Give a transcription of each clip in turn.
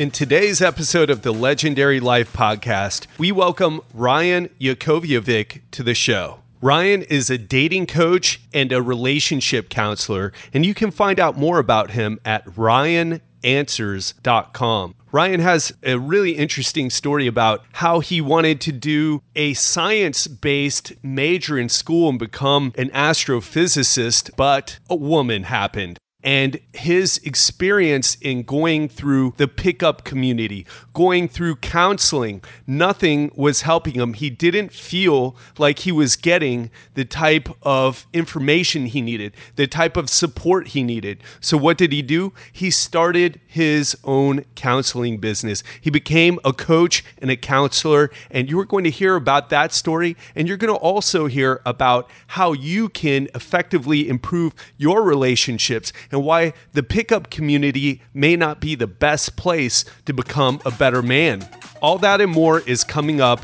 In today's episode of the Legendary Life podcast, we welcome Ryan Jakovljevic to the show. Ryan is a dating coach and a relationship counselor, and you can find out more about him at ryananswers.com. Ryan has a really interesting story about how he wanted to do a science based major in school and become an astrophysicist, but a woman happened and his experience in going through the pickup community, going through counseling, nothing was helping him. He didn't feel like he was getting the type of information he needed, the type of support he needed. So, what did he do? He started his own counseling business. He became a coach and a counselor, and you are going to hear about that story. And you're going to also hear about how you can effectively improve your relationships and why the pickup community may not be the best place to become a better man. All that and more is coming up.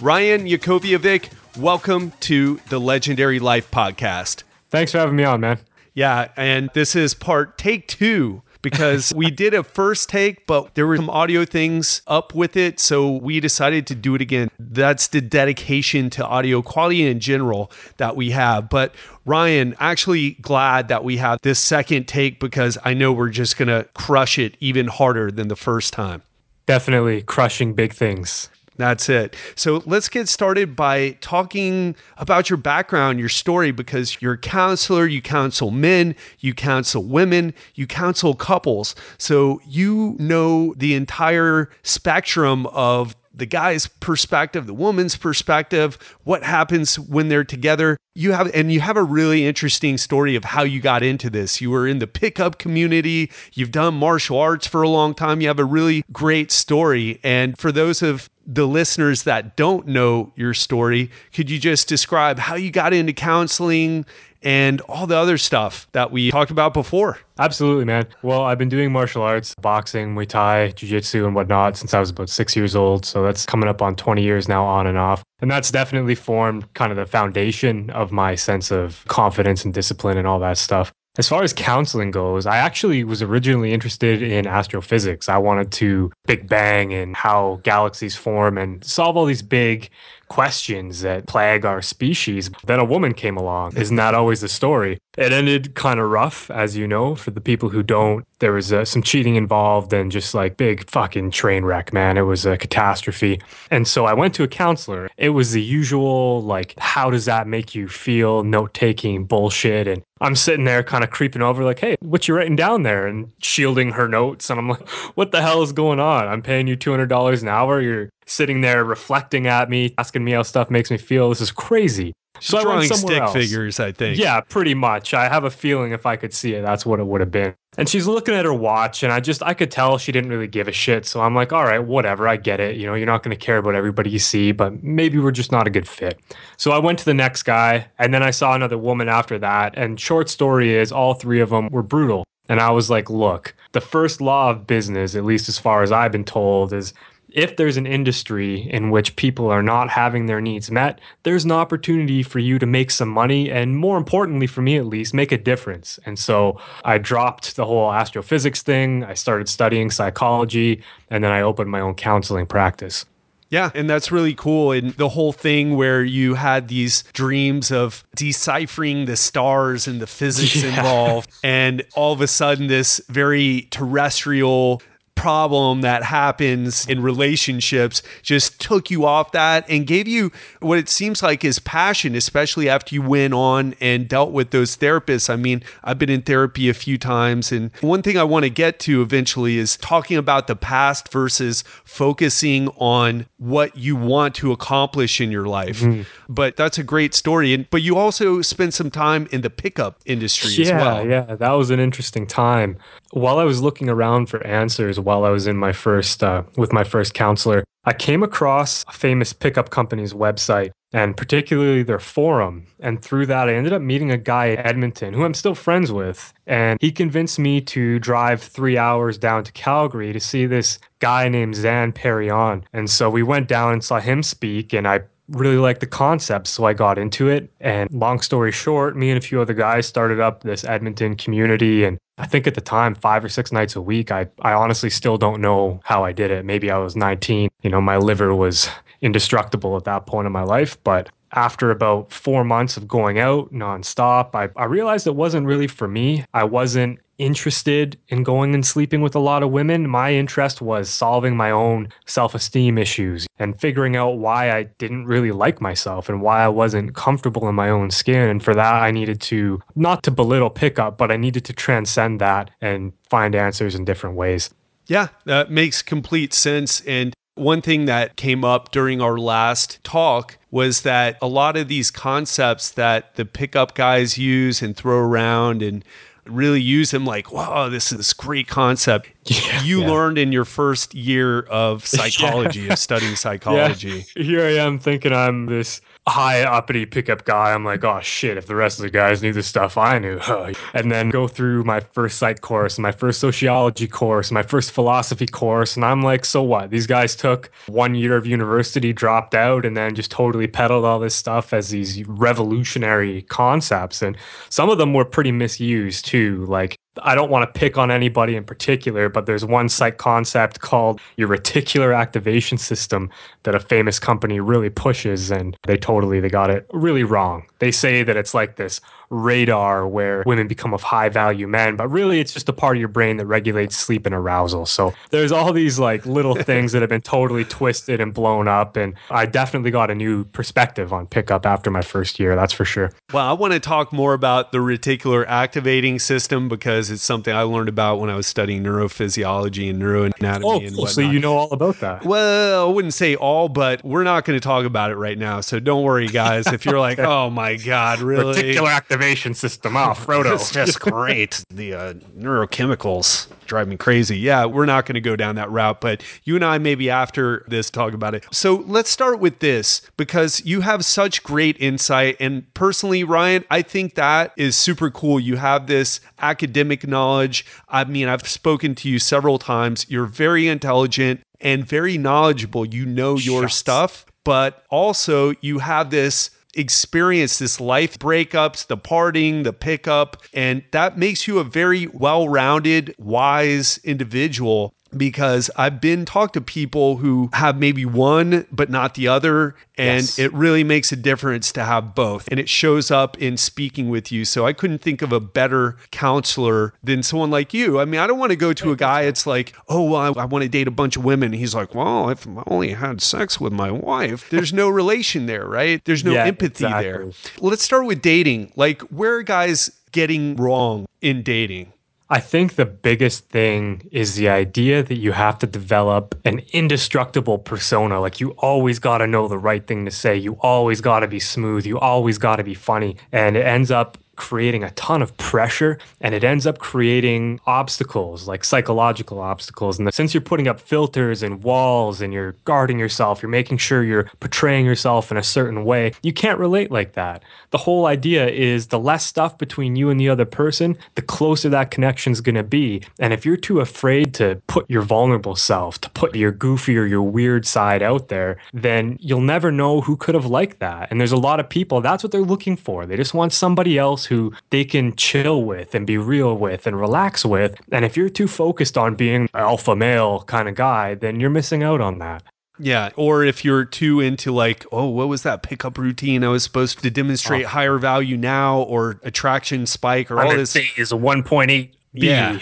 Ryan Jakovljevic, welcome to the Legendary Life podcast. Thanks for having me on, man. Yeah, and this is part take two because we did a first take, but there were some audio things up with it. So we decided to do it again. That's the dedication to audio quality in general that we have. But Ryan, actually glad that we have this second take because I know we're just going to crush it even harder than the first time. Definitely crushing big things. That's it. So let's get started by talking about your background, your story, because you're a counselor, you counsel men, you counsel women, you counsel couples. So you know the entire spectrum of the guy's perspective, the woman's perspective, what happens when they're together. You have and you have a really interesting story of how you got into this. You were in the pickup community, you've done martial arts for a long time. You have a really great story. And for those of the listeners that don't know your story, could you just describe how you got into counseling and all the other stuff that we talked about before? Absolutely, man. Well, I've been doing martial arts, boxing, Muay Thai, Jiu Jitsu, and whatnot since I was about six years old. So that's coming up on 20 years now, on and off. And that's definitely formed kind of the foundation of my sense of confidence and discipline and all that stuff. As far as counseling goes, I actually was originally interested in astrophysics. I wanted to Big Bang and how galaxies form and solve all these big questions that plague our species. Then a woman came along. Isn't that always the story? It ended kind of rough, as you know, for the people who don't. There was uh, some cheating involved and just like big fucking train wreck, man. It was a catastrophe. And so I went to a counselor. It was the usual, like, how does that make you feel? Note taking bullshit. And I'm sitting there kind of creeping over, like, hey, what you writing down there? And shielding her notes. And I'm like, what the hell is going on? I'm paying you $200 an hour. You're sitting there reflecting at me, asking me how stuff makes me feel. This is crazy. So She's drawing stick else. figures, I think. Yeah, pretty much. I have a feeling if I could see it, that's what it would have been. And she's looking at her watch, and I just I could tell she didn't really give a shit. So I'm like, all right, whatever, I get it. You know, you're not going to care about everybody you see, but maybe we're just not a good fit. So I went to the next guy, and then I saw another woman after that. And short story is, all three of them were brutal. And I was like, look, the first law of business, at least as far as I've been told, is if there's an industry in which people are not having their needs met, there's an opportunity for you to make some money and more importantly for me at least, make a difference. And so I dropped the whole astrophysics thing, I started studying psychology, and then I opened my own counseling practice. Yeah, and that's really cool. And the whole thing where you had these dreams of deciphering the stars and the physics yeah. involved, and all of a sudden, this very terrestrial problem that happens in relationships just took you off that and gave you what it seems like is passion, especially after you went on and dealt with those therapists. I mean, I've been in therapy a few times, and one thing I want to get to eventually is talking about the past versus focusing on what you want to accomplish in your life. Mm-hmm. But that's a great story. And but you also spent some time in the pickup industry yeah, as well. Yeah, that was an interesting time. While I was looking around for answers while I was in my first uh, with my first counselor, I came across a famous pickup company's website and particularly their forum. And through that, I ended up meeting a guy in Edmonton who I'm still friends with. And he convinced me to drive three hours down to Calgary to see this guy named Zan Perrion. And so we went down and saw him speak. And I really liked the concept. So I got into it. And long story short, me and a few other guys started up this Edmonton community. And I think at the time, five or six nights a week, I, I honestly still don't know how I did it. Maybe I was 19. You know, my liver was indestructible at that point in my life. But after about four months of going out nonstop, I, I realized it wasn't really for me. I wasn't interested in going and sleeping with a lot of women. My interest was solving my own self esteem issues and figuring out why I didn't really like myself and why I wasn't comfortable in my own skin. And for that, I needed to, not to belittle pickup, but I needed to transcend that and find answers in different ways. Yeah, that makes complete sense. And one thing that came up during our last talk was that a lot of these concepts that the pickup guys use and throw around and really use them like, wow, this is this great concept. Yeah, you yeah. learned in your first year of psychology, yeah. of studying psychology. Here I am thinking I'm this high uppity pickup guy. I'm like, oh shit, if the rest of the guys knew the stuff I knew. and then go through my first psych course, my first sociology course, my first philosophy course. And I'm like, so what? These guys took one year of university, dropped out, and then just totally peddled all this stuff as these revolutionary concepts. And some of them were pretty misused too. Like I don't want to pick on anybody in particular, but there's one psych concept called your reticular activation system that a famous company really pushes, and they totally they got it really wrong. They say that it's like this radar where women become of high value men, but really it's just a part of your brain that regulates sleep and arousal. So there's all these like little things that have been totally twisted and blown up. And I definitely got a new perspective on pickup after my first year, that's for sure. Well, I want to talk more about the reticular activating system because it's something I learned about when I was studying neurophysiology and neuroanatomy oh, and cool. So you know all about that. Well, I wouldn't say all, but we're not going to talk about it right now. So don't worry, guys. If you're like, oh my God, really? Reticular activation activation system. Oh, Frodo. it's just great. The uh, neurochemicals drive me crazy. Yeah, we're not going to go down that route, but you and I maybe after this talk about it. So let's start with this because you have such great insight. And personally, Ryan, I think that is super cool. You have this academic knowledge. I mean, I've spoken to you several times. You're very intelligent and very knowledgeable. You know your stuff, but also you have this experience this life breakups, the parting, the pickup, and that makes you a very well rounded, wise individual because I've been talked to people who have maybe one but not the other and yes. it really makes a difference to have both and it shows up in speaking with you. So I couldn't think of a better counselor than someone like you. I mean I don't want to go to a guy it's like oh well I, I want to date a bunch of women. He's like well if I only had sex with my wife. There's no relation there right? There's no yeah, empathy exactly. there let's start with dating. Like where are guys getting wrong in dating I think the biggest thing is the idea that you have to develop an indestructible persona. Like you always got to know the right thing to say. You always got to be smooth. You always got to be funny. And it ends up creating a ton of pressure and it ends up creating obstacles like psychological obstacles. And since you're putting up filters and walls and you're guarding yourself you're making sure you're portraying yourself in a certain way you can't relate like that. The whole idea is the less stuff between you and the other person the closer that connection is going to be. And if you're too afraid to put your vulnerable self to put your goofy or your weird side out there then you'll never know who could have liked that. And there's a lot of people that's what they're looking for. They just want somebody else who they can chill with and be real with and relax with. And if you're too focused on being alpha male kind of guy, then you're missing out on that. Yeah, or if you're too into like, oh, what was that pickup routine I was supposed to demonstrate oh. higher value now or attraction spike or all this is a 1.8 yeah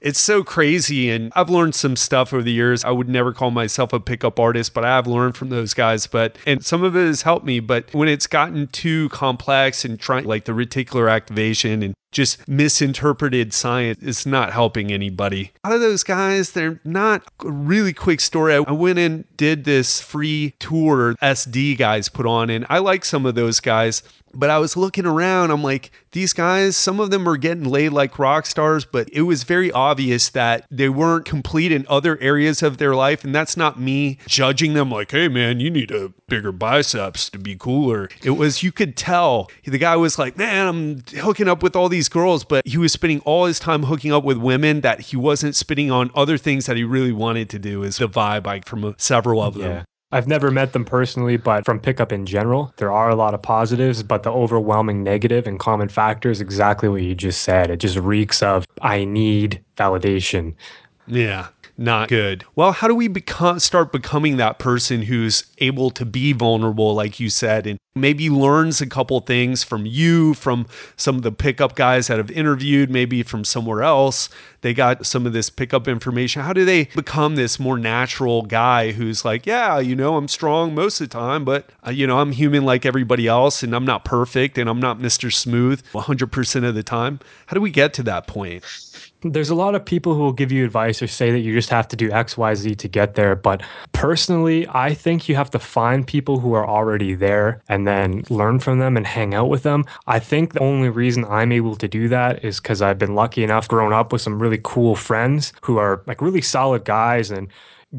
it's so crazy. And I've learned some stuff over the years. I would never call myself a pickup artist, but I have learned from those guys. But, and some of it has helped me. But when it's gotten too complex and trying, like the reticular activation and just misinterpreted science is not helping anybody. A lot of those guys, they're not a really quick story. I went and did this free tour RSD guys put on, and I like some of those guys. But I was looking around, I'm like, these guys, some of them are getting laid like rock stars, but it was very obvious that they weren't complete in other areas of their life. And that's not me judging them like, hey, man, you need a bigger biceps to be cooler. It was, you could tell the guy was like, man, I'm hooking up with all these girls, but he was spending all his time hooking up with women that he wasn't spending on other things that he really wanted to do, is the vibe like from several of them. I've never met them personally, but from pickup in general, there are a lot of positives, but the overwhelming negative and common factor is exactly what you just said. It just reeks of, I need validation. Yeah not good. Well, how do we become start becoming that person who's able to be vulnerable, like you said, and maybe learns a couple things from you, from some of the pickup guys that have interviewed, maybe from somewhere else. They got some of this pickup information. How do they become this more natural guy who's like, yeah, you know, I'm strong most of the time, but uh, you know, I'm human like everybody else, and I'm not perfect, and I'm not Mr. Smooth 100% of the time. How do we get to that point? There's a lot of people who will give you advice or say that you just have to do X, Y, Z to get there. But personally, I think you have to find people who are already there and then learn from them and hang out with them. I think the only reason I'm able to do that is because I've been lucky enough growing up with some really cool friends who are like really solid guys and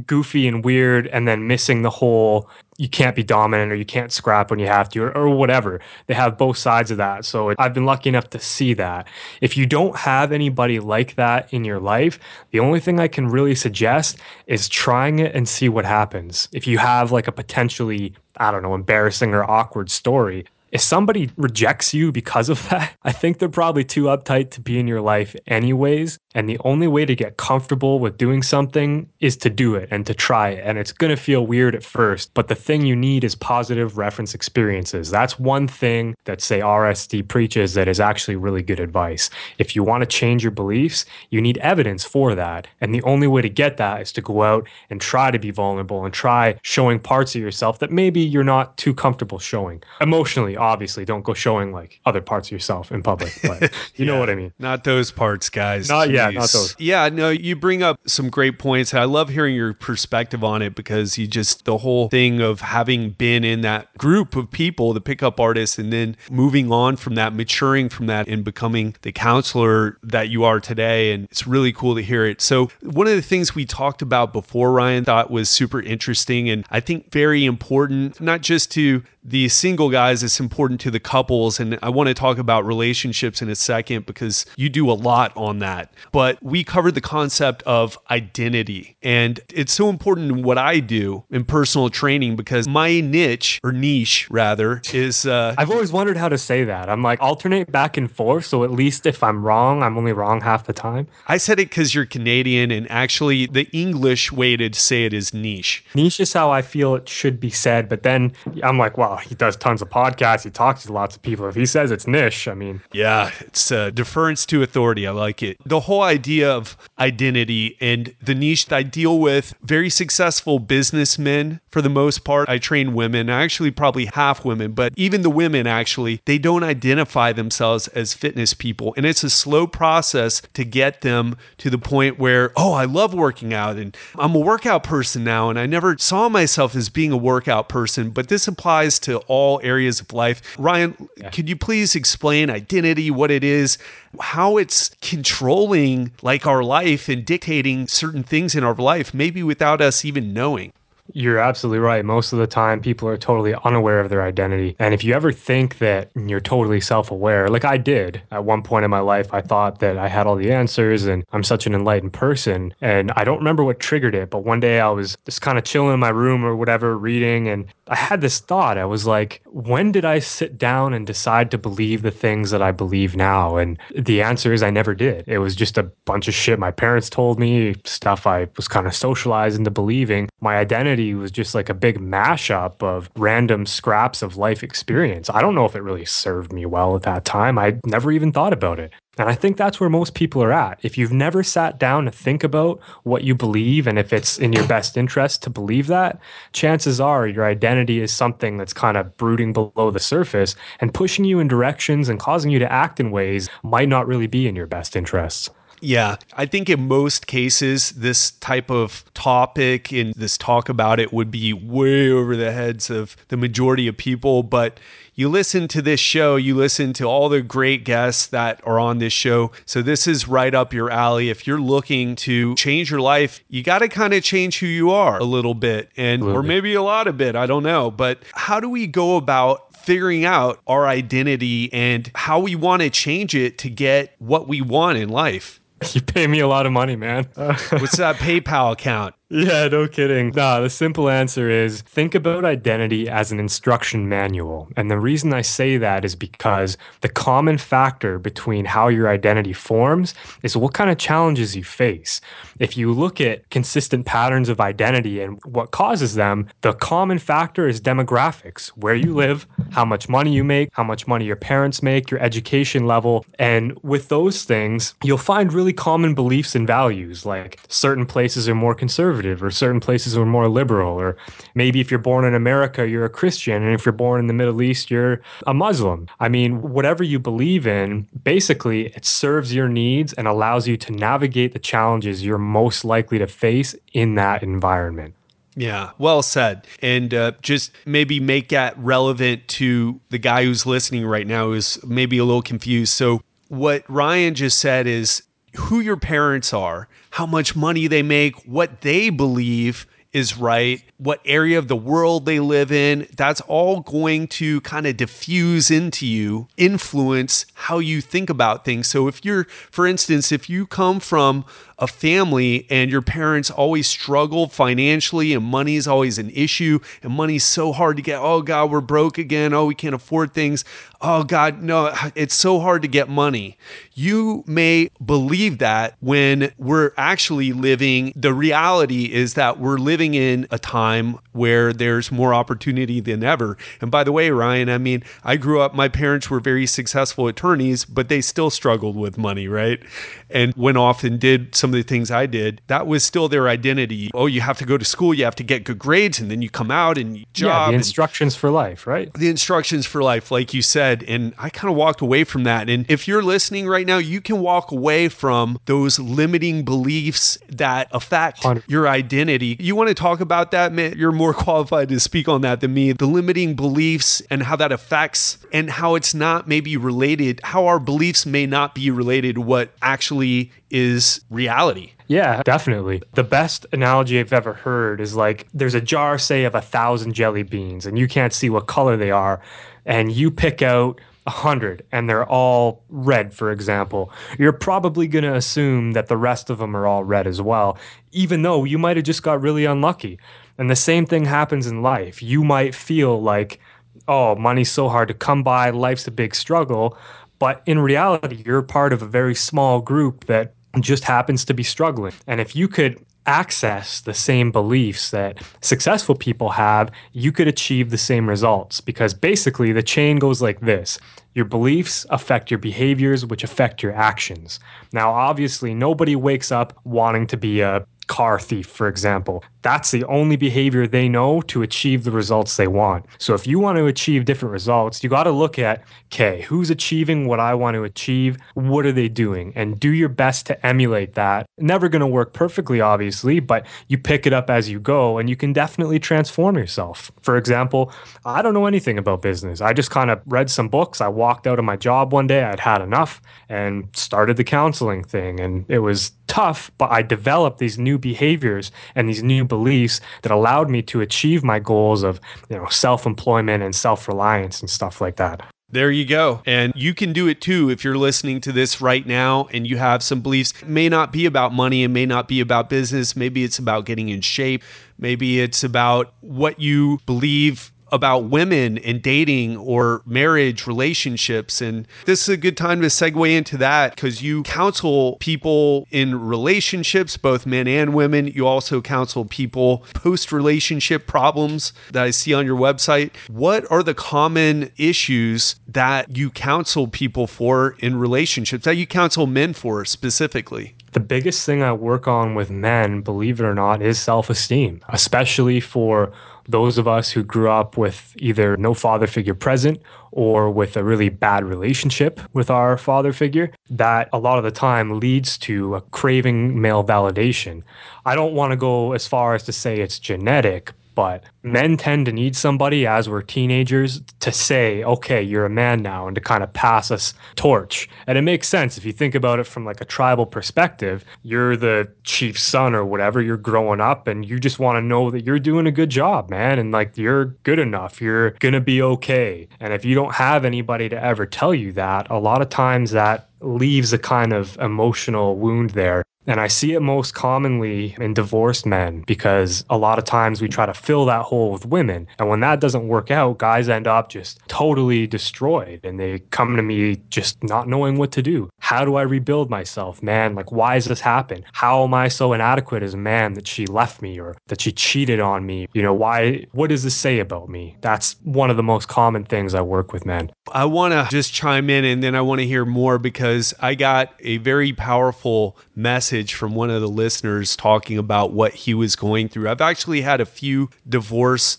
goofy and weird and then missing the whole you can't be dominant or you can't scrap when you have to or, or, whatever. They have both sides of that. So i've been lucky enough to see that. If you don't have anybody like that in your life the only thing i can really suggest is trying it and see what happens. If you have like a potentially i don't know embarrassing or awkward story if somebody rejects you because of that, I think they're probably too uptight to be in your life anyways. And the only way to get comfortable with doing something is to do it and to try it. And it's going to feel weird at first, but the thing you need is positive reference experiences. That's one thing that, say, RSD preaches that is actually really good advice. If you want to change your beliefs, you need evidence for that. And the only way to get that is to go out and try to be vulnerable and try showing parts of yourself that maybe you're not too comfortable showing emotionally obviously don't go showing like other parts of yourself in public, but you yeah, know what I mean. Not those parts, guys. Not Jeez. yeah, not those. Yeah, no, you bring up some great points. I love hearing your perspective on it because you just the whole thing of having been in that group of people, the pickup artists, and then moving on from that, maturing from that, and becoming the counselor that you are today. And it's really cool to hear it. So one of the things we talked about before Ryan thought was super interesting and I think very important, not just to the single guys, it's important to the couples. And I want to talk about relationships in a second because you do a lot on that. But we covered the concept of identity. And it's so important in what I do in personal training because my niche or niche rather is. Uh, I've always wondered how to say that. I'm like alternate back and forth. So at least if I'm wrong, I'm only wrong half the time. I said it because you're Canadian. And actually, the English way to say it is niche. Niche is how I feel it should be said. But then I'm like, wow, Uh, he does tons of podcasts. He talks to lots of people. If he says it's niche, I mean, yeah, it's a deference to authority. I like it. The whole idea of identity and the niche that I deal with very successful businessmen for the most part. I train women, actually, probably half women, but even the women actually, they don't identify themselves as fitness people. And it's a slow process to get them to the point where, oh, I love working out and I'm a workout person now. And I never saw myself as being a workout person, but this applies to all areas of life. Ryan, yeah. could you please explain identity, what it is, how it's controlling like our life and dictating certain things in our life, maybe without us even knowing? You're absolutely right. Most of the time, people are totally unaware of their identity. And if you ever think that you're totally self aware, like I did at one point in my life, I thought that I had all the answers and I'm such an enlightened person. And I don't remember what triggered it, but one day I was just kind of chilling in my room or whatever, reading, and I had this thought. I was like, when did I sit down and decide to believe the things that I believe now? And the answer is I never did. It was just a bunch of shit my parents told me, stuff I was kind of socialized into believing. My identity was just like a big mashup of random scraps of life experience. I don't know if it really served me well at that time. I never even thought about it. And I think that's where most people are at. If you've never sat down to think about what you believe and if it's in your best interest to believe that, chances are your identity is something that's kind of brooding below the surface and pushing you in directions and causing you to act in ways might not really be in your best interests. Yeah, I think in most cases, this type of topic and this talk about it would be way over the heads of the majority of people. But you listen to this show, you listen to all the great guests that are on this show. So this is right up your alley. If you're looking to change your life, you got to kind of change who you are a little bit and or maybe a lot of bit, I don't know. But how do we go about figuring out our identity and how we want to change it to get what we want in life? you pay me a lot of money, man. What's that PayPal account? Yeah, no kidding. Nah, the simple answer is think about identity as an instruction manual. And the reason I say that is because the common factor between how your identity forms is what kind of challenges you face. If you look at consistent patterns of identity and what causes them, the common factor is demographics where you live, how much money you make, how much money your parents make, your education level. And with those things, you'll find really common beliefs and values like certain places are more conservative conservative, or certain places are more liberal, or maybe if you're born in America, you're a Christian, and if you're born in the Middle East, you're a Muslim. I mean, whatever you believe in, basically, it serves your needs and allows you to navigate the challenges you're most likely to face in that environment. Yeah, well said. And uh, just maybe make that relevant to the guy who's listening right now who's maybe a little confused. So, what Ryan just said is who your parents are, how much money they make, what they believe is right, what area of the world they live in. That's all going to kind of diffuse into you, influence how you think about things. So, if you're, for instance, if you come from a family and your parents always struggle financially and money is always an issue and money's so hard to get, oh God, we're broke again. Oh, we can't afford things. Oh God, no, it's so hard to get money. You may believe that when we're actually living, the reality is that we're living in a time where there's more opportunity than ever. And by the way, Ryan, I mean, I grew up, my parents were very successful attorneys, but they still struggled with money, right? And went off and did some of the things I did, that was still their identity. Oh, you have to go to school, you have to get good grades, and then you come out and you job. Yeah, the instructions for life, right? The instructions for life, like you said. And I kind of walked away from that. And if you're listening right now, you can walk away from those limiting beliefs that affect 100. your identity. You want to talk about that, man? You're more qualified to speak on that than me. The limiting beliefs and how that affects and how it's not maybe related, how our beliefs may not be related to what actually is reality. Yeah, definitely. The best analogy I've ever heard is like there's a jar, say, of a thousand jelly beans, and you can't see what color they are, and you pick out a hundred and they're all red, for example. You're probably going to assume that the rest of them are all red as well, even though you might have just got really unlucky. And the same thing happens in life. You might feel like, oh, money's so hard to come by, life's a big struggle. But in reality, you're part of a very small group that just happens to be struggling. And if you could access the same beliefs that successful people have, you could achieve the same results because basically the chain goes like this. Your beliefs affect your behaviors, which affect your actions. Now, obviously, nobody wakes up wanting to be a car thief, for example. That's the only behavior they know to achieve the results they want. So if you want to achieve different results, you got to look at, okay, who's achieving what I want to achieve? What are they doing? And do your best to emulate that. Never going to work perfectly, obviously, but you pick it up as you go and you can definitely transform yourself. For example, I don't know anything about business. I just kind of read some books. I walked out of my job one day, I'd had enough and started the counseling thing. And it was tough, but I developed these new behaviors and these new beliefs that allowed me to achieve my goals of, you know, self-employment and self-reliance and stuff like that. There you go. And you can do it too if you're listening to this right now and you have some beliefs. It may not be about money, it may not be about business, maybe it's about getting in shape, maybe it's about what you believe about women and dating or marriage relationships. And this is a good time to segue into that because you counsel people in relationships, both men and women. You also counsel people post relationship problems that I see on your website. What are the common issues that you counsel people for in relationships, that you counsel men for specifically? The biggest thing I work on with men, believe it or not, is self esteem, especially for those of us who grew up with either no father figure present or with a really bad relationship with our father figure, that a lot of the time leads to a craving male validation. I don't want to go as far as to say it's genetic, but men tend to need somebody as we're teenagers to say, okay, you're a man now, and to kind of pass us torch. And it makes sense if you think about it from like a tribal perspective. You're the chief's son or whatever, you're growing up and you just want to know that you're doing a good job, man. And like you're good enough, you're going to be okay. And if you don't have anybody to ever tell you that, a lot of times that leaves a kind of emotional wound there and I see it most commonly in divorced men because a lot of times we try to fill that hole with women. And when that doesn't work out, guys end up just totally destroyed and they come to me just not knowing what to do. How do I rebuild myself, man? Like, why has this happened? How am I so inadequate as a man that she left me or that she cheated on me? You know, why? What does this say about me? That's one of the most common things I work with men. I want to just chime in and then I want to hear more because I got a very powerful message from one of the listeners talking about what he was going through. I've actually had a few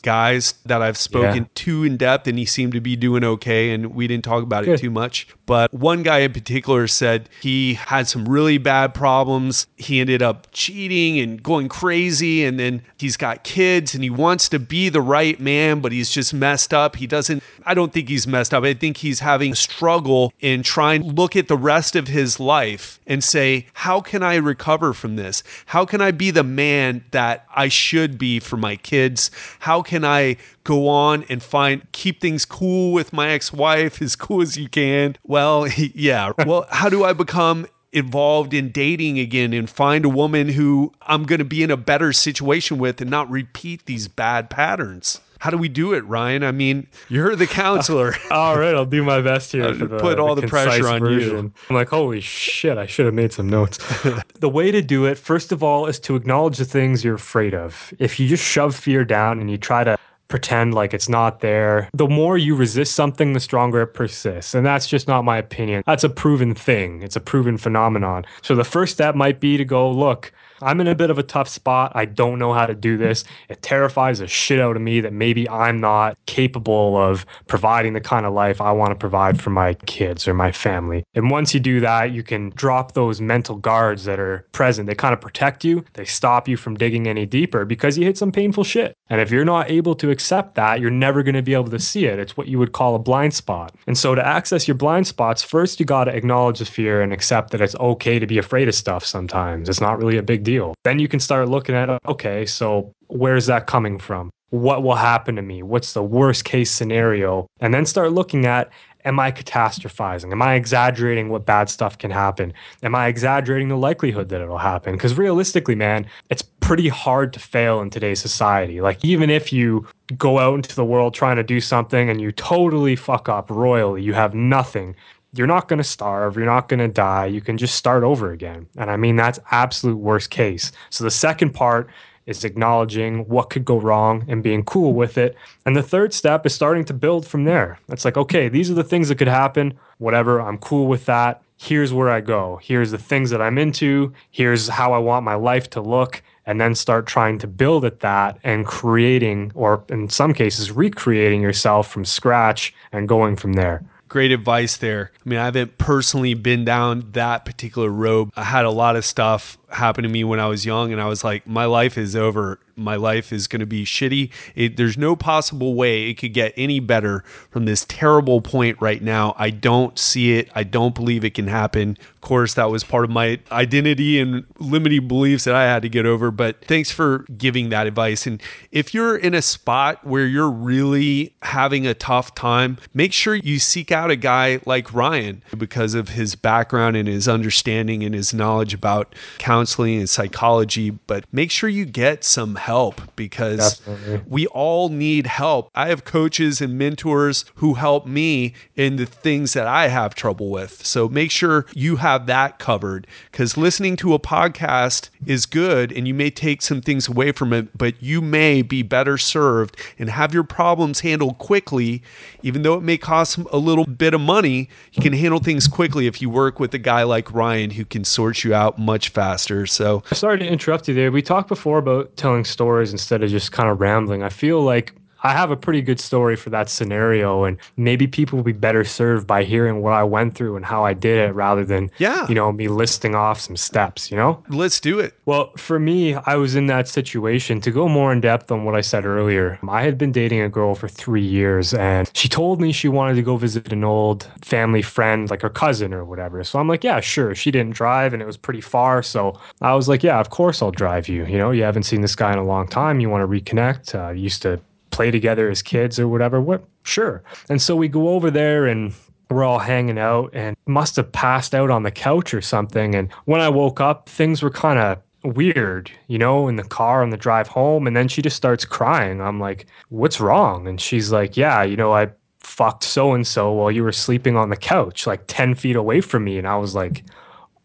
guys that I've spoken yeah. to in depth, and he seemed to be doing okay. And we didn't talk about Good. it too much. But one guy in particular said he had some really bad problems. He ended up cheating and going crazy. And then he's got kids and he wants to be the right man, but he's just messed up. He doesn't, I don't think he's messed up. I think he's having a struggle in trying to look at the rest of his life and say, how can I recover from this? How can I be the man that I should be for my kids? How can I go on and find keep things cool with my ex-wife as cool as you can? Well yeah. Well how do i become involved in dating again and find a woman who i'm going to be in a better situation with and not repeat these bad patterns how do we do it, Ryan? I mean, you're the counselor. all right, I'll do my best here. Uh, the, put all the, the pressure on version. you. I'm like, holy shit, I should have made some notes. the way to do it, first of all, is to acknowledge the things you're afraid of. If you just shove fear down and you try to pretend like it's not there. The more you resist something, the stronger it persists. And that's just not my opinion. That's a proven thing, it's a proven phenomenon. So the first step might be to go, look, I'm in a bit of a tough spot. I don't know how to do this. It terrifies the shit out of me that maybe I'm not capable of providing the kind of life I want to provide for my kids or my family. And once you do that, you can drop those mental guards that are present. They kind of protect you, they stop you from digging any deeper because you hit some painful shit. And if you're not able to accept that, you're never going to be able to see it. It's what you would call a blind spot. And so to access your blind spots, first you got to acknowledge the fear and accept that it's okay to be afraid of stuff sometimes. It's not really a big deal deal. Then you can start looking at, okay, so where's that coming from? What will happen to me? What's the worst case scenario? And then start looking at, am I catastrophizing? Am I exaggerating what bad stuff can happen? Am I exaggerating the likelihood that it'll happen? Because realistically, man, it's pretty hard to fail in today's society. Like, even if you go out into the world trying to do something and you totally fuck up royally, you have nothing, you're not going to starve, you're not going to die, you can just start over again. And I mean, that's absolute worst case. So the second part is acknowledging what could go wrong and being cool with it. And the third step is starting to build from there. It's like, okay, these are the things that could happen, whatever, I'm cool with that. Here's where I go. Here's the things that I'm into. Here's how I want my life to look. And then start trying to build at that and creating, or in some cases, recreating yourself from scratch and going from there great advice there. I mean, I haven't personally been down that particular road. I had a lot of stuff happen to me when I was young, and I was like, my life is over my life is going to be shitty. It, there's no possible way it could get any better from this terrible point right now. I don't see it. I don't believe it can happen. Of course, that was part of my identity and limiting beliefs that I had to get over. But thanks for giving that advice. And if you're in a spot where you're really having a tough time, make sure you seek out a guy like Ryan because of his background and his understanding and his knowledge about counseling and psychology. But make sure you get some help because Definitely. we all need help. I have coaches and mentors who help me in the things that I have trouble with. So make sure you have that covered because listening to a podcast is good and you may take some things away from it, but you may be better served and have your problems handled quickly, even though it may cost a little bit of money. You can handle things quickly if you work with a guy like Ryan who can sort you out much faster. So, sorry to interrupt you there. We talked before about telling stories instead of just kind of rambling. I feel like I have a pretty good story for that scenario, and maybe people will be better served by hearing what I went through and how I did it rather than, yeah. you know, me listing off some steps, you know? Let's do it. Well, for me, I was in that situation. To go more in depth on what I said earlier, I had been dating a girl for three years, and she told me she wanted to go visit an old family friend, like her cousin or whatever. So I'm like, yeah, sure. She didn't drive, and it was pretty far. So I was like, yeah, of course I'll drive you. You know, you haven't seen this guy in a long time. You want to reconnect. Uh, used to play together as kids or whatever. What? Sure. And so we go over there and we're all hanging out and must have passed out on the couch or something. And when I woke up, things were kind of weird, you know, in the car on the drive home. And then she just starts crying. I'm like, what's wrong? And she's like, yeah, you know, I fucked so and so while you were sleeping on the couch, like 10 feet away from me. And I was like,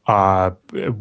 uh,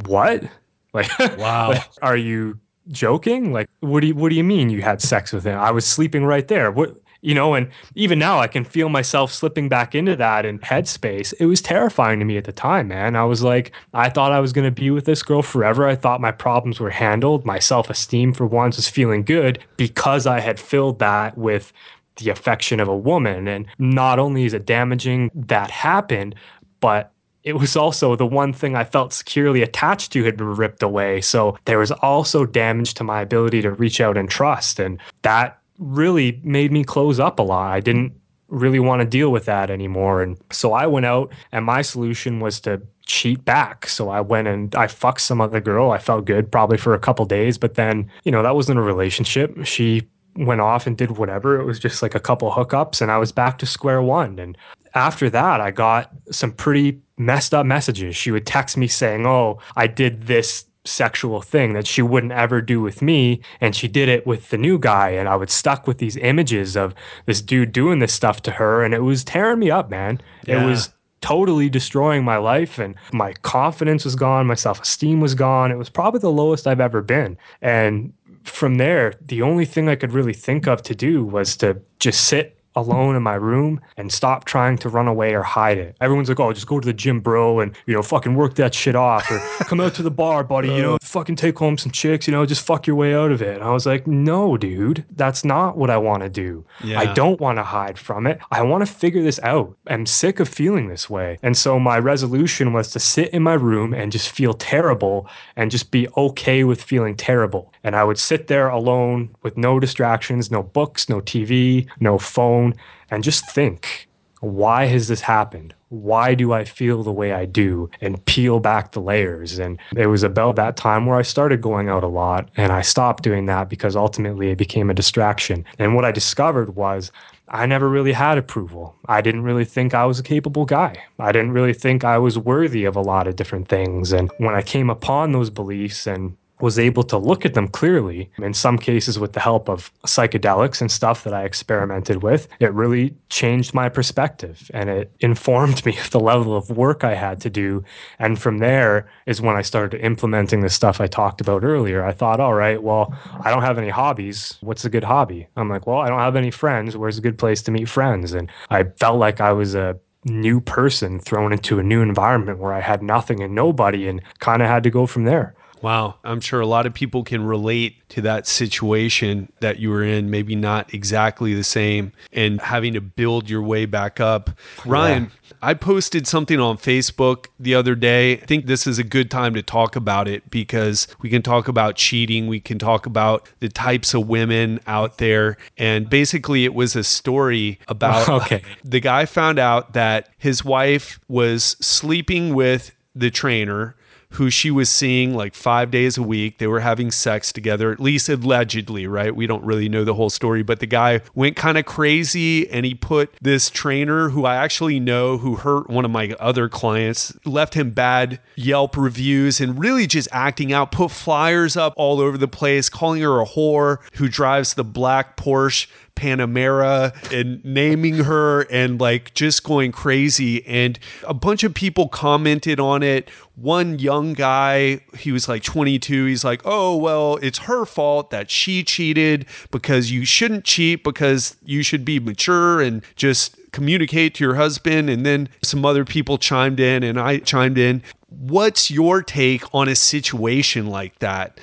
what? Like, wow. like, are you joking? Like, what do you what do you mean you had sex with him? I was sleeping right there. What you know, and even now I can feel myself slipping back into that in headspace. It was terrifying to me at the time, man. I was like, I thought I was gonna be with this girl forever. I thought my problems were handled. My self-esteem for once was feeling good because I had filled that with the affection of a woman. And not only is it damaging that happened, but it was also the one thing I felt securely attached to had been ripped away. So there was also damage to my ability to reach out and trust. And that really made me close up a lot. I didn't really want to deal with that anymore. And so I went out, and my solution was to cheat back. So I went and I fucked some other girl. I felt good probably for a couple days, but then, you know, that wasn't a relationship. She went off and did whatever. It was just like a couple hookups, and I was back to square one. And after that, I got some pretty messed up messages. She would text me saying, Oh, I did this sexual thing that she wouldn't ever do with me. And she did it with the new guy. And I was stuck with these images of this dude doing this stuff to her. And it was tearing me up, man. Yeah. It was totally destroying my life. And my confidence was gone. My self esteem was gone. It was probably the lowest I've ever been. And from there, the only thing I could really think of to do was to just sit alone in my room and stop trying to run away or hide it. Everyone's like, oh, just go to the gym, bro, and, you know, fucking work that shit off or come out to the bar, buddy, you know, uh. fucking take home some chicks, you know, just fuck your way out of it. And I was like, no, dude, that's not what I want to do. Yeah. I don't want to hide from it. I want to figure this out. I'm sick of feeling this way. And so my resolution was to sit in my room and just feel terrible and just be okay with feeling terrible. And I would sit there alone with no distractions, no books, no TV, no phone, and just think, why has this happened? Why do I feel the way I do? And peel back the layers. And it was about that time where I started going out a lot and I stopped doing that because ultimately it became a distraction. And what I discovered was I never really had approval. I didn't really think I was a capable guy. I didn't really think I was worthy of a lot of different things. And when I came upon those beliefs and was able to look at them clearly, in some cases with the help of psychedelics and stuff that I experimented with, it really changed my perspective and it informed me of the level of work I had to do. And from there is when I started implementing the stuff I talked about earlier. I thought, all right, well, I don't have any hobbies. What's a good hobby? I'm like, well, I don't have any friends. Where's a good place to meet friends? And I felt like I was a new person thrown into a new environment where I had nothing and nobody and kind of had to go from there. Wow. I'm sure a lot of people can relate to that situation that you were in, maybe not exactly the same, and having to build your way back up. Ryan, yeah. I posted something on Facebook the other day. I think this is a good time to talk about it because we can talk about cheating, we can talk about the types of women out there. And basically, it was a story about okay. the guy found out that his wife was sleeping with the trainer who she was seeing like five days a week. They were having sex together, at least allegedly, right? We don't really know the whole story, but the guy went kind of crazy and he put this trainer who I actually know who hurt one of my other clients, left him bad Yelp reviews and really just acting out, put flyers up all over the place, calling her a whore who drives the black Porsche Panamera and naming her and like just going crazy. And a bunch of people commented on it. One young guy, he was like 22, he's like, oh, well, it's her fault that she cheated because you shouldn't cheat because you should be mature and just communicate to your husband. And then some other people chimed in and I chimed in. What's your take on a situation like that?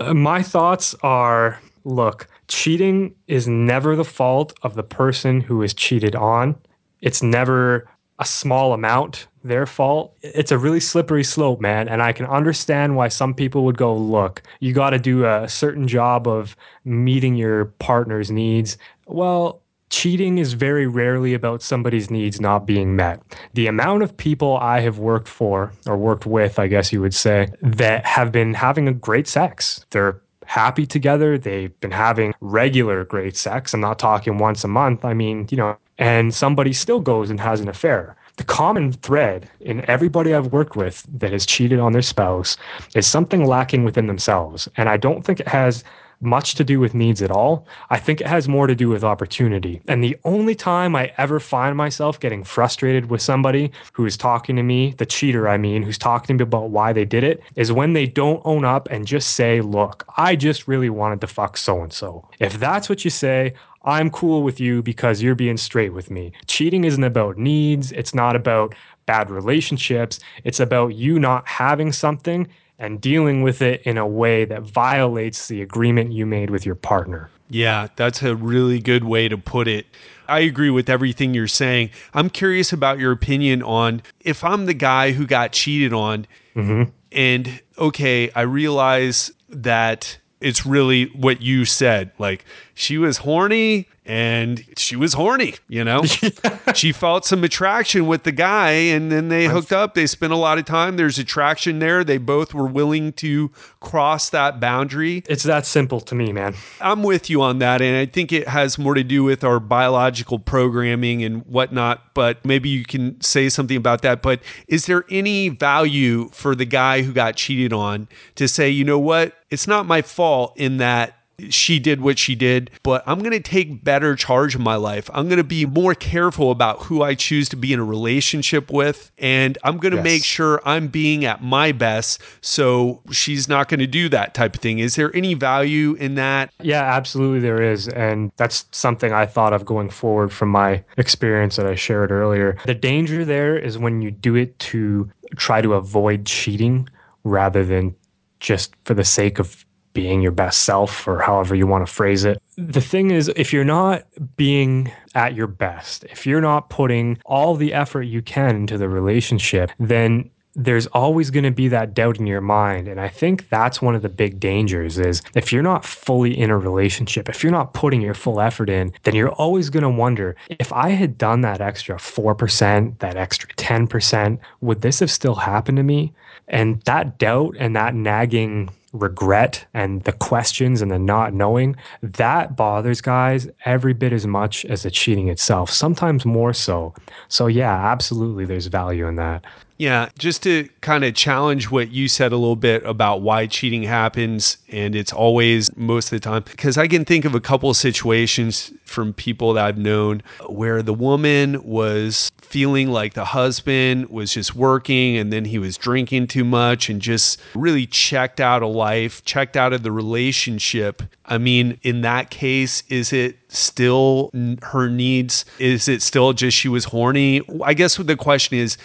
Uh, my thoughts are look, cheating is never the fault of the person who is cheated on. It's never a small amount their fault. It's a really slippery slope, man. And I can understand why some people would go, look, you got to do a certain job of meeting your partner's needs. Well, cheating is very rarely about somebody's needs not being met. The amount of people I have worked for or worked with, I guess you would say, that have been having a great sex. They're happy together. They've been having regular great sex. I'm not talking once a month. I mean, you know, and somebody still goes and has an affair. The common thread in everybody I've worked with that has cheated on their spouse is something lacking within themselves. And I don't think it has much to do with needs at all. I think it has more to do with opportunity. And the only time I ever find myself getting frustrated with somebody who is talking to me, the cheater, I mean, who's talking to me about why they did it, is when they don't own up and just say, look, I just really wanted to fuck so and so. If that's what you say, I'm cool with you because you're being straight with me. Cheating isn't about needs, it's not about bad relationships, it's about you not having something and dealing with it in a way that violates the agreement you made with your partner. Yeah, that's a really good way to put it. I agree with everything you're saying. I'm curious about your opinion on if I'm the guy who got cheated on, mm-hmm. and okay, I realize that it's really what you said. Like she was horny and she was horny, you know? she felt some attraction with the guy and then they hooked up. They spent a lot of time. There's attraction there. They both were willing to cross that boundary. It's that simple to me, man. I'm with you on that. And I think it has more to do with our biological programming and whatnot. But maybe you can say something about that. But is there any value for the guy who got cheated on to say, you know what? It's not my fault in that she did what she did, but I'm going to take better charge of my life. I'm going to be more careful about who I choose to be in a relationship with. And I'm going to yes. make sure I'm being at my best. So she's not going to do that type of thing. Is there any value in that? Yeah, absolutely there is. And that's something I thought of going forward from my experience that I shared earlier. The danger there is when you do it to try to avoid cheating rather than just for the sake of being your best self or however you want to phrase it. The thing is, if you're not being at your best, if you're not putting all the effort you can into the relationship, then there's always going to be that doubt in your mind and i think that's one of the big dangers is if you're not fully in a relationship if you're not putting your full effort in then you're always going to wonder if i had done that extra 4% that extra 10% would this have still happened to me and that doubt and that nagging regret and the questions and the not knowing, that bothers guys every bit as much as the cheating itself, sometimes more so. So, yeah, absolutely, there's value in that. Yeah, just to kind of challenge what you said a little bit about why cheating happens, and it's always most of the time, because I can think of a couple of situations from people that I've known where the woman was feeling like the husband was just working and then he was drinking too much and just really checked out of life, checked out of the relationship. I mean, in that case, is it still her needs? Is it still just she was horny? I guess the question is,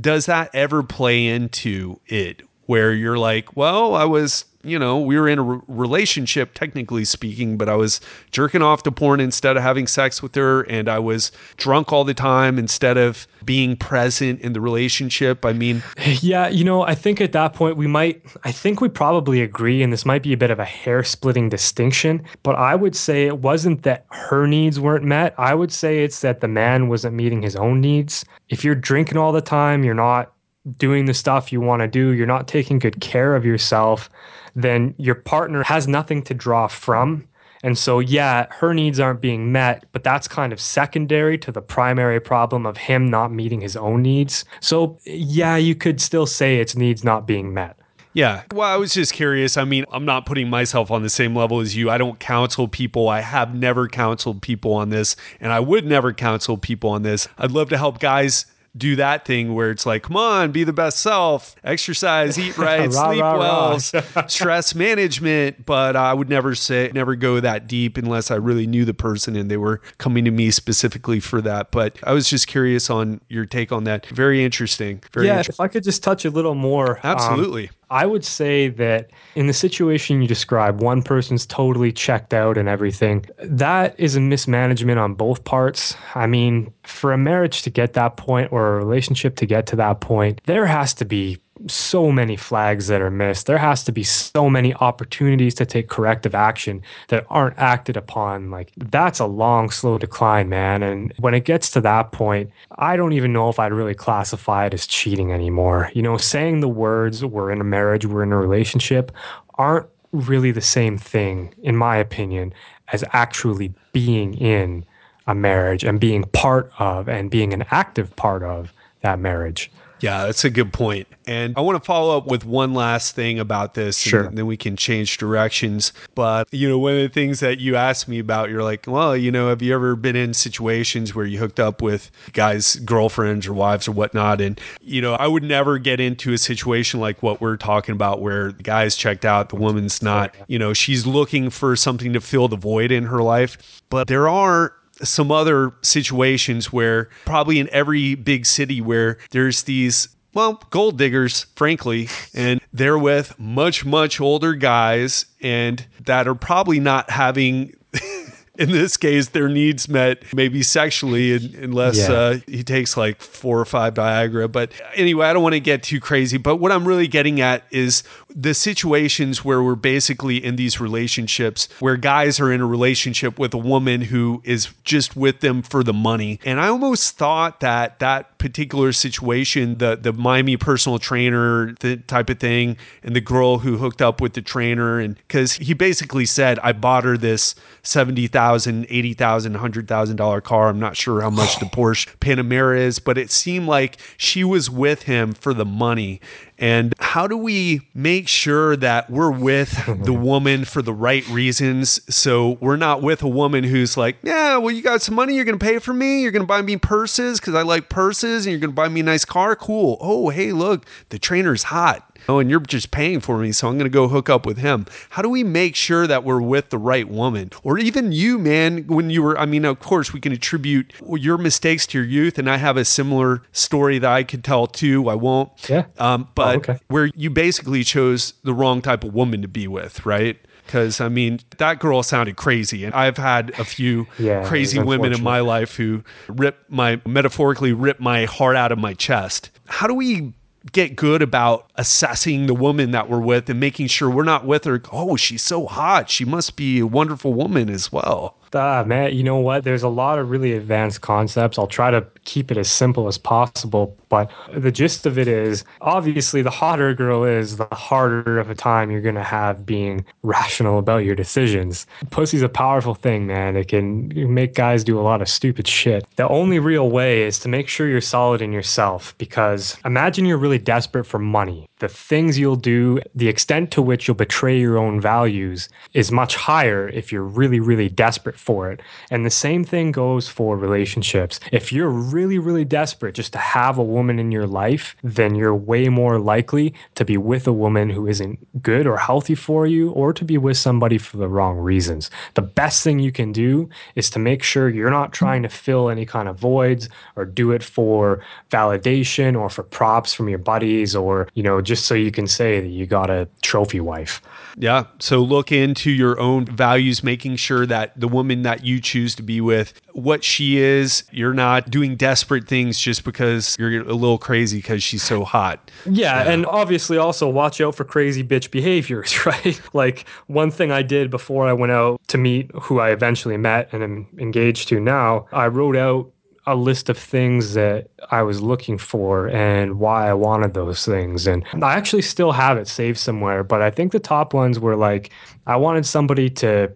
does that ever play into it where you're like, well, I was you know, we were in a re- relationship, technically speaking, but I was jerking off to porn instead of having sex with her. And I was drunk all the time instead of being present in the relationship. I mean, yeah, you know, I think at that point we might, I think we probably agree, and this might be a bit of a hair splitting distinction, but I would say it wasn't that her needs weren't met. I would say it's that the man wasn't meeting his own needs. If you're drinking all the time, you're not doing the stuff you want to do, you're not taking good care of yourself then your partner has nothing to draw from. And so, yeah, her needs aren't being met, but that's kind of secondary to the primary problem of him not meeting his own needs. So, yeah, you could still say it's needs not being met. Yeah. Well, I was just curious. I mean, I'm not putting myself on the same level as you. I don't counsel people. I have never counseled people on this, and I would never counsel people on this. I'd love to help guys do that thing where it's like, come on, be the best self, exercise, eat right, rah, sleep rah, well, rah. stress management. But I would never say, never go that deep unless I really knew the person and they were coming to me specifically for that. But I was just curious on your take on that. Very interesting. Very yeah, interesting. if I could just touch a little more. Um, Absolutely. Um, I would say that in the situation you describe, one person's totally checked out and everything. That is a mismanagement on both parts. I mean, for a marriage to get that point or a relationship to get to that point, there has to be so many flags that are missed. There has to be so many opportunities to take corrective action that aren't acted upon. Like, that's a long, slow decline, man. And when it gets to that point, I don't even know if I'd really classify it as cheating anymore. You know, saying the words, we're in a marriage, we're in a relationship, aren't really the same thing, in my opinion, as actually being in a marriage and being part of and being an active part of that marriage. Yeah, that's a good point. And I want to follow up with one last thing about this. Sure. And then we can change directions. But, you know, one of the things that you asked me about, you're like, well, you know, have you ever been in situations where you hooked up with guys' girlfriends or wives or whatnot? And, you know, I would never get into a situation like what we're talking about where the guy's checked out, the woman's not, you know, she's looking for something to fill the void in her life. But there are some other situations where probably in every big city where there's these well, gold diggers, frankly, and they're with much, much older guys and that are probably not having in this case, their needs met maybe sexually, unless yeah. uh, he takes like four or five Viagra. But anyway, I don't want to get too crazy. But what I'm really getting at is the situations where we're basically in these relationships where guys are in a relationship with a woman who is just with them for the money. And I almost thought that that particular situation, the the Miami personal trainer, the type of thing, and the girl who hooked up with the trainer, and because he basically said, I bought her this seventy thousand eighty thousand, hundred thousand dollar car. I'm not sure how much the Porsche Panamera is, but it seemed like she was with him for the money. And how do we make sure that we're with the woman for the right reasons? So we're not with a woman who's like, yeah, well, you got some money, you're going to pay for me, you're going to buy me purses because I like purses, and you're going to buy me a nice car. Cool. Oh, hey, look, the trainer's hot oh, and you're just paying for me, so I'm going to go hook up with him. How do we make sure that we're with the right woman? Or even you, man, when you were, I mean, of course, we can attribute your mistakes to your youth, and I have a similar story that I could tell too. I won't. Yeah. Um, but oh, okay. where you basically chose the wrong type of woman to be with, right? because I mean that girl sounded crazy, and I've had a few yeah, crazy women in my life who rip my metaphorically rip my heart out of my chest. How do we get good about assessing the woman that we're with and making sure we're not with her. Oh, she's so hot. She must be a wonderful woman as well. Ah, man, you know what? There's a lot of really advanced concepts. I'll try to keep it as simple as possible. But the gist of it is obviously, the hotter a girl is, the harder of a time you're going to have being rational about your decisions. Pussy's a powerful thing, man. It can make guys do a lot of stupid shit. The only real way is to make sure you're solid in yourself because imagine you're really desperate for money. The things you'll do, the extent to which you'll betray your own values is much higher if you're really, really desperate for it. And the same thing goes for relationships. If you're really, really desperate just to have a woman in your life, then you're way more likely to be with a woman who isn't good or healthy for you or to be with somebody for the wrong reasons. The best thing you can do is to make sure you're not trying to fill any kind of voids or do it for validation or for props from your buddies or, you know, just so you can say that you got a trophy wife. Yeah. So look into your own values, making sure that the woman that you choose to be with, what she is, you're not doing desperate things just because you're a little crazy because she's so hot. Yeah, yeah. And obviously also watch out for crazy bitch behaviors, right? like one thing I did before I went out to meet who I eventually met and am engaged to now, I wrote out a list of things that I was looking for and why I wanted those things. And I actually still have it saved somewhere, but I think the top ones were like I wanted somebody to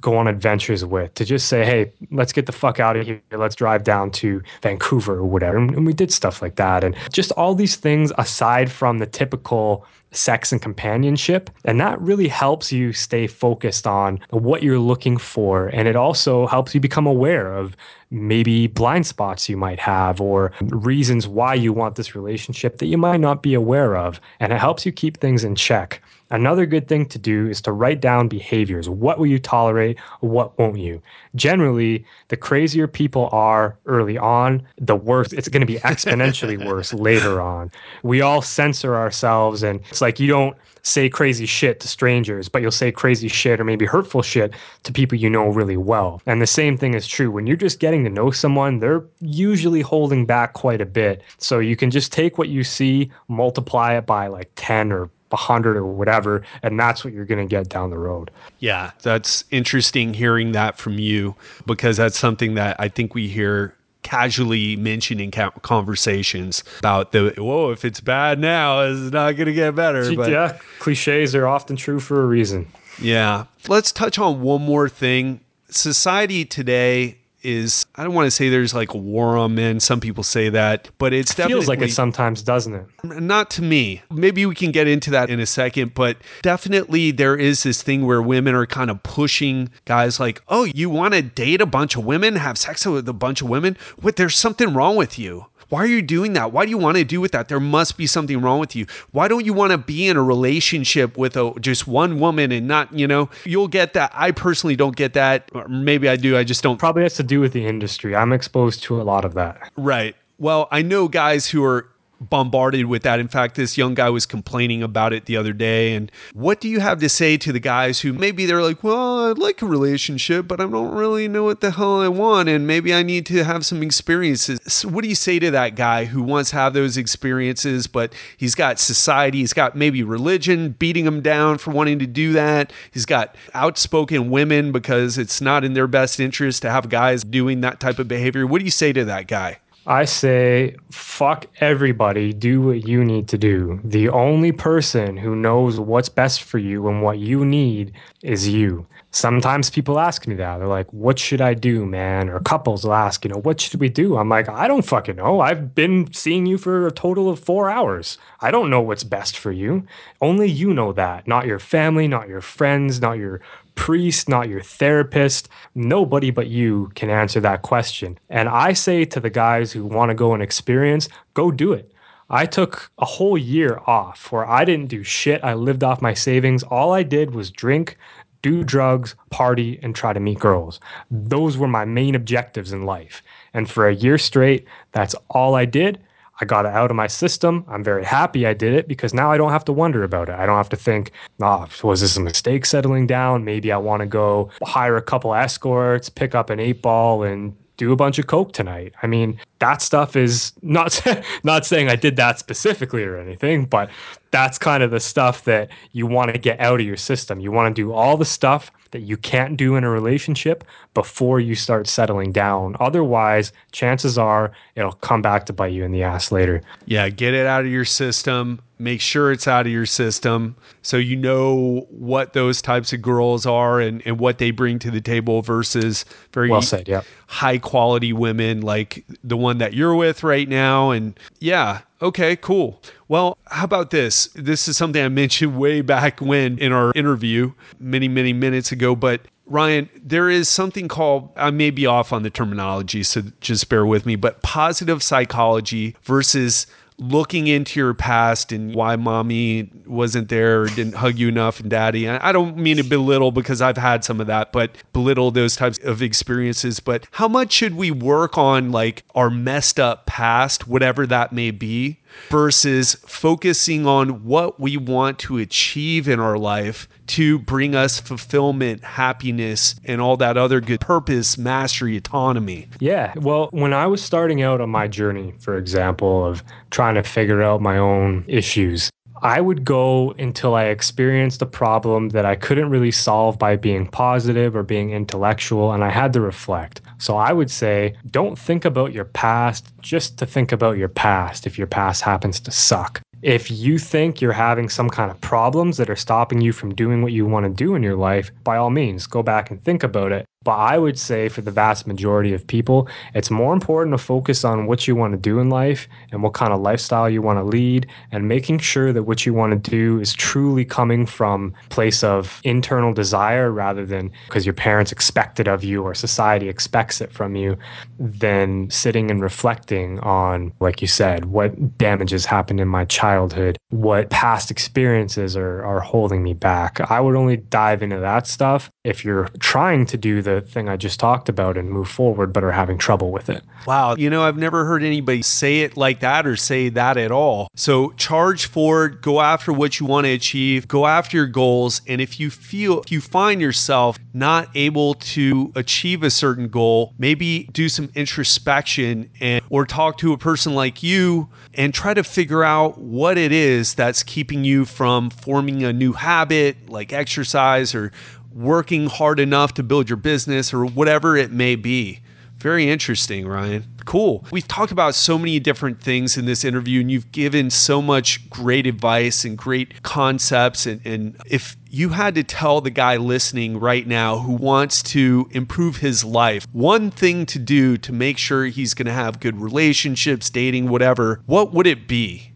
go on adventures with, to just say, hey, let's get the fuck out of here. Let's drive down to Vancouver or whatever. And we did stuff like that. And just all these things aside from the typical sex and companionship. And that really helps you stay focused on what you're looking for. And it also helps you become aware of maybe blind spots you might have or reasons why you want this relationship that you might not be aware of. And it helps you keep things in check. Another good thing to do is to write down behaviors. What will you tolerate? What won't you? Generally, the crazier people are early on, the worse it's going to be exponentially worse later on. We all censor ourselves and it's like you don't say crazy shit to strangers, but you'll say crazy shit or maybe hurtful shit to people you know really well. And the same thing is true when you're just getting to know someone, they're usually holding back quite a bit. So you can just take what you see, multiply it by like 10 or 100 or whatever and that's what you're going to get down the road yeah that's interesting hearing that from you because that's something that i think we hear casually mentioning in conversations about the whoa if it's bad now it's not going to get better but yeah cliches are often true for a reason. Yeah. Let's touch on one more thing. Society today is I don't want to say there's like a war on men. Some people say that, but it's it definitely feels like it sometimes, doesn't it? Not to me. Maybe we can get into that in a second, but definitely there is this thing where women are kind of pushing guys like, "Oh, you want to date a bunch of women, have sex with a bunch of women? What? There's something wrong with you." Why are you doing that? Why do you want to do with that? There must be something wrong with you. Why don't you want to be in a relationship with a just one woman and not, you know, you'll get that. I personally don't get that. Or maybe I do. I just don't. Probably has to do with the industry. I'm exposed to a lot of that. Right. Well, I know guys who are bombarded with that. In fact, this young guy was complaining about it the other day. And what do you have to say to the guys who maybe they're like, well, I'd like a relationship, but I don't really know what the hell I want. And maybe I need to have some experiences. So what do you say to that guy who wants to have those experiences, but he's got society, he's got maybe religion beating him down for wanting to do that. He's got outspoken women because it's not in their best interest to have guys doing that type of behavior. What do you say to that guy? I say, fuck everybody, do what you need to do. The only person who knows what's best for you and what you need is you. Sometimes people ask me that. They're like, what should I do, man? Or couples will ask, you know, what should we do? I'm like, I don't fucking know. I've been seeing you for a total of four hours. I don't know what's best for you. Only you know that, not your family, not your friends, not your priest, not your therapist. Nobody but you can answer that question. And I say to the guys who want to go and experience, go do it. I took a whole year off where I didn't do shit. I lived off my savings. All I did was drink, do drugs, party, and try to meet girls. Those were my main objectives in life. And for a year straight, that's all I did. I got it out of my system. I'm very happy I did it because now I don't have to wonder about it. I don't have to think, ah, was this a mistake settling down? Maybe I want to go hire a couple escorts, pick up an eight ball, and do a bunch of coke tonight. I mean, that stuff is not not saying I did that specifically or anything, but that's kind of the stuff that you want to get out of your system. You want to do all the stuff that you can't do in a relationship before you start settling down. Otherwise, chances are it'll come back to bite you in the ass later. Yeah, get it out of your system. Make sure it's out of your system so you know what those types of girls are and, and what they bring to the table versus very well said, yeah. high quality women like the one that you're with right now. And yeah, okay, cool. Well, how about this? This is something I mentioned way back when in our interview many, many minutes ago, but Ryan, there is something called, I may be off on the terminology, so just bear with me, but positive psychology versus looking into your past and why mommy wasn't there or didn't hug you enough and daddy. I don't mean to belittle because I've had some of that, but belittle those types of experiences. But how much should we work on like our messed up past, whatever that may be, versus focusing on what we want to achieve in our life to bring us fulfillment, happiness, and all that other good purpose, mastery, autonomy. Yeah. Well, when I was starting out on my journey, for example, of trying to figure out my own issues, I would go until I experienced a problem that I couldn't really solve by being positive or being intellectual, and I had to reflect. So I would say, don't think about your past just to think about your past if your past happens to suck. If you think you're having some kind of problems that are stopping you from doing what you want to do in your life, by all means, go back and think about it. But I would say for the vast majority of people, it's more important to focus on what you want to do in life and what kind of lifestyle you want to lead and making sure that what you want to do is truly coming from place of internal desire rather than because your parents expect it of you or society expects it from you than sitting and reflecting on like you said what damages happened in my childhood what past experiences are, are holding me back. I would only dive into that stuff if you're trying to do the thing I just talked about and move forward, but are having trouble with it. Wow. You know, I've never heard anybody say it like that or say that at all. So charge forward, go after what you want to achieve, go after your goals. And if you feel, if you find yourself not able to achieve a certain goal, maybe do some introspection and or talk to a person like you and try to figure out what it is that's keeping you from forming a new habit like exercise or working hard enough to build your business or whatever it may be. Very interesting, Ryan. Cool. We've talked about so many different things in this interview, and you've given so much great advice and great concepts. And, and, if you had to tell the guy listening right now who wants to improve his life, one thing to do to make sure he's going to have good relationships, dating, whatever, what would it be?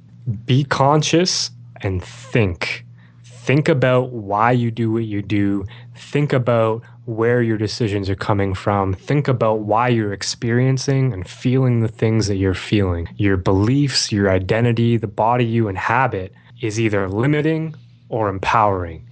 Be conscious and think. Think about why you do what you do. Think about where your decisions are coming from. Think about why you're experiencing and feeling the things that you're feeling. Your beliefs, your identity, the body you inhabit is either limiting or empowering.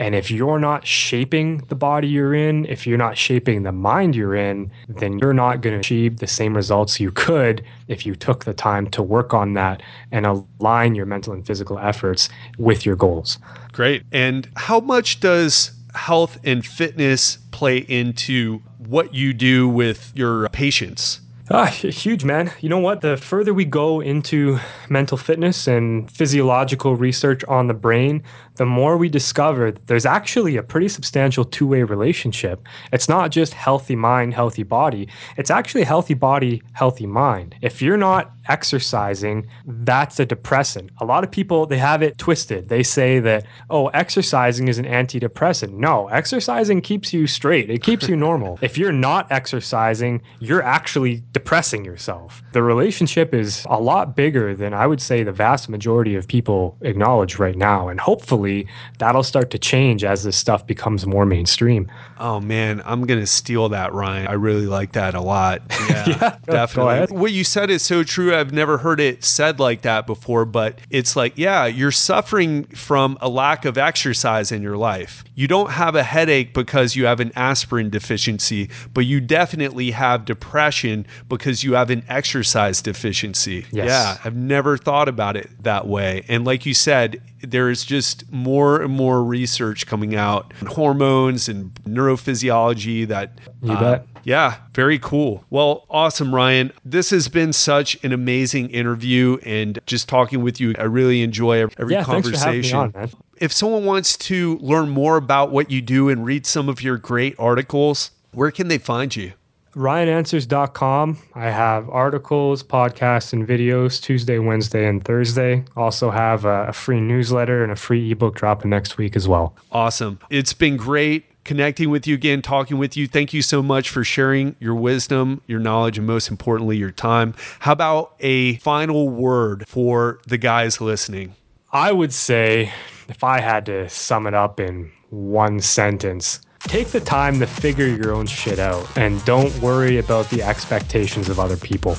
And if you're not shaping the body you're in, if you're not shaping the mind you're in, then you're not going to achieve the same results you could if you took the time to work on that and align your mental and physical efforts with your goals. Great. And how much does health and fitness play into what you do with your patients? Ah, huge, man. You know what? The further we go into mental fitness and physiological research on the brain, the more we discover there's actually a pretty substantial two way relationship. It's not just healthy mind, healthy body. It's actually healthy body, healthy mind. If you're not exercising, that's a depressant. A lot of people, they have it twisted. They say that, oh, exercising is an antidepressant. No, exercising keeps you straight, it keeps you normal. if you're not exercising, you're actually depressing yourself. The relationship is a lot bigger than I would say the vast majority of people acknowledge right now. And hopefully, that'll start to change as this stuff becomes more mainstream. Oh man, I'm gonna steal that, Ryan. I really like that a lot. Yeah, yeah definitely. What you said is so true. I've never heard it said like that before, but it's like, yeah, you're suffering from a lack of exercise in your life. You don't have a headache because you have an aspirin deficiency, but you definitely have depression because you have an exercise deficiency. Yes. Yeah, I've never thought about it that way. And like you said, there is just more and more research coming out on hormones and neurophysiology that you uh, bet. Yeah, very cool. Well, awesome, Ryan. This has been such an amazing interview, and just talking with you, I really enjoy every yeah, conversation. On, man. if someone wants to learn more about what you do and read some of your great articles, where can they find you? RyanAnswers.com. I have articles, podcasts, and videos Tuesday, Wednesday, and Thursday. Also have a, free newsletter and a free ebook dropping next week as well. Awesome. It's been great connecting with you again, talking with you. Thank you so much for sharing your wisdom, your knowledge, and most importantly, your time. How about a final word for the guys listening? I would say, if I had to sum it up in one sentence, Take the time to figure your own shit out and don't worry about the expectations of other people.